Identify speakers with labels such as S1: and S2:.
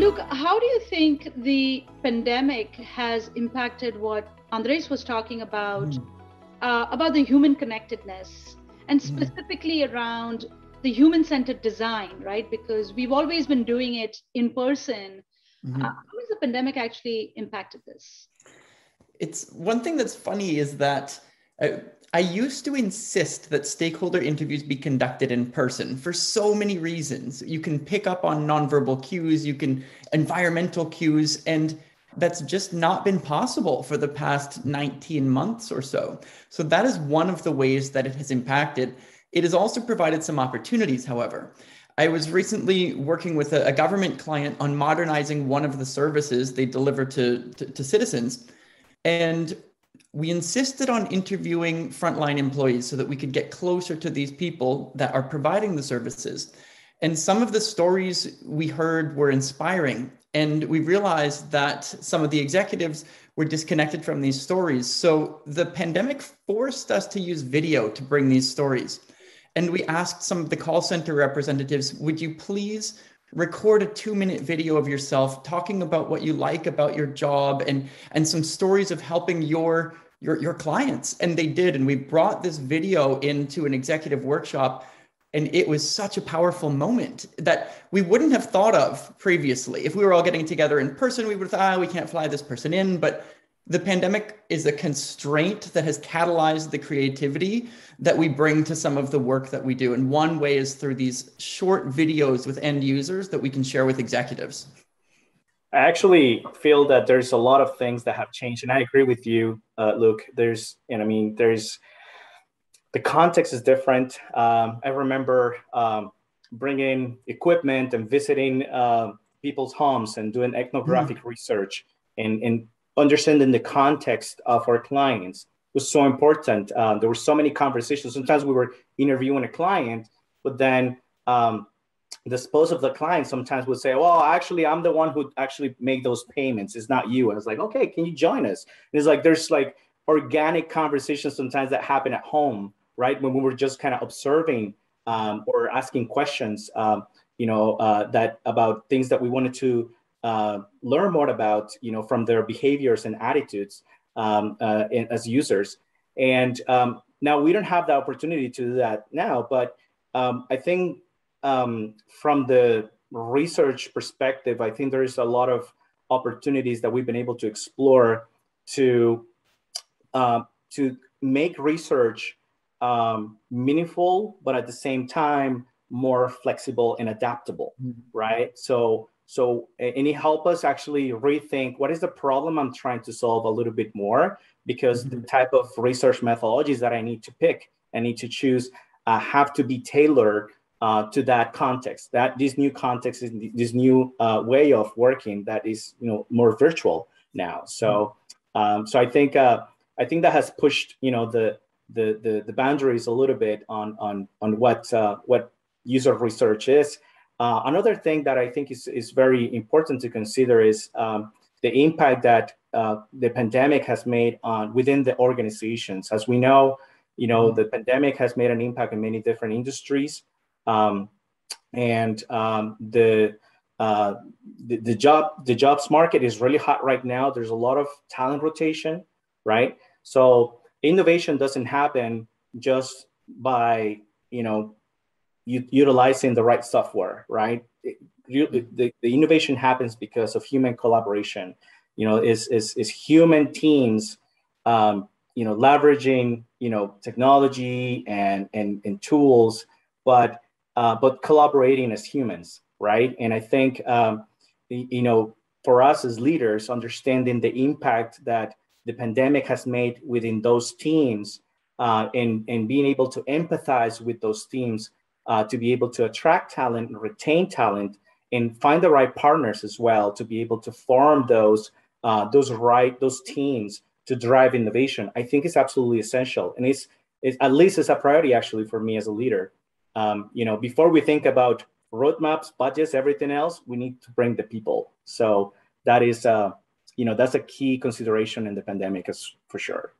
S1: Luke, how do you think the pandemic has impacted what Andres was talking about, mm. uh, about the human connectedness, and hmm. specifically mm. around the human centered design, right? Because we've always been doing it in person. Mm-hmm. Uh, how has the pandemic actually impacted this?
S2: It's one thing that's funny is that uh, I used to insist that stakeholder interviews be conducted in person for so many reasons. You can pick up on nonverbal cues, you can environmental cues, and that's just not been possible for the past 19 months or so. So that is one of the ways that it has impacted. It has also provided some opportunities, however. I was recently working with a, government client on modernizing one of the services they deliver to, to, to citizens. And we insisted on interviewing frontline employees so that we could get closer to these people that are providing the services. And some of the stories we heard were inspiring. And we realized that some of the executives were disconnected from these stories. So the pandemic forced us to use video to bring these stories. And we asked some of the call center representatives, would you please record a two minute video of yourself talking about what you like about your job and, and some stories of helping your, your, your clients? And they did. And we brought this video into an executive workshop. And it was such a powerful moment that we wouldn't have thought of previously. If we were all getting together in person, we would have thought, ah, we can't fly this person in. But the pandemic is a constraint that has catalyzed the creativity that we bring to some of the work that we do. And one way is through these short videos with end users that we can share with executives.
S3: I actually feel that there's a lot of things that have changed, and I agree with you, uh, Luke. There's, and I mean, there's the context is different. Um, I remember um, bringing equipment and visiting uh, people's homes and doing ethnographic mm. research and, and understanding the context of our clients was so important. Uh, there were so many conversations. Sometimes we were interviewing a client, but then um, the spouse of the client sometimes would say, "Well, actually, I'm the one who actually make those payments. It's not you." And it's like, "Okay, can you join us?" And it's like there's like organic conversations sometimes that happen at home, right? When we were just kind of observing um, or asking questions, um, you know, uh, that about things that we wanted to uh, learn more about, you know, from their behaviors and attitudes um, uh, in, as users. And um, now we don't have the opportunity to do that now, but um, I think um, from the research perspective, I think there is a lot of opportunities that we've been able to explore to uh, to make research um, meaningful, but at the same time more flexible and adaptable, mm-hmm. right? So so, and it help us actually rethink what is the problem I'm trying to solve a little bit more because mm-hmm. the type of research methodologies that I need to pick, I need to choose, uh, have to be tailored uh, to that context. That this new context is this new uh, way of working that is you know more virtual now. So, mm-hmm. um, so I think uh, I think that has pushed you know the the the, the boundaries a little bit on on on what uh, what user research is uh, another thing that I think is, is very important to consider is um, the impact that uh, the pandemic has made on within the organizations. As we know, you know, mm-hmm. the pandemic has made an impact in many different industries, um, and um, the, uh, the the job the jobs market is really hot right now. There's a lot of talent rotation, right? So innovation doesn't happen just by you know utilizing the right software, right? It, the, the innovation happens because of human collaboration. You know, is is is human teams, um, you know, leveraging you know technology and and and tools, but uh, but collaborating as humans, right? And I think um, you know for us as leaders, understanding the impact that the pandemic has made within those teams, uh, and and being able to empathize with those teams uh, to be able to attract talent and retain talent and find the right partners as well to be able to form those uh, those right those teams to drive innovation. I think is absolutely essential. And it's, it's at least it's a priority actually for me as a leader. Um, you know before we think about roadmaps budgets everything else we need to bring the people. So that is uh, you know that's a key consideration in the pandemic as for sure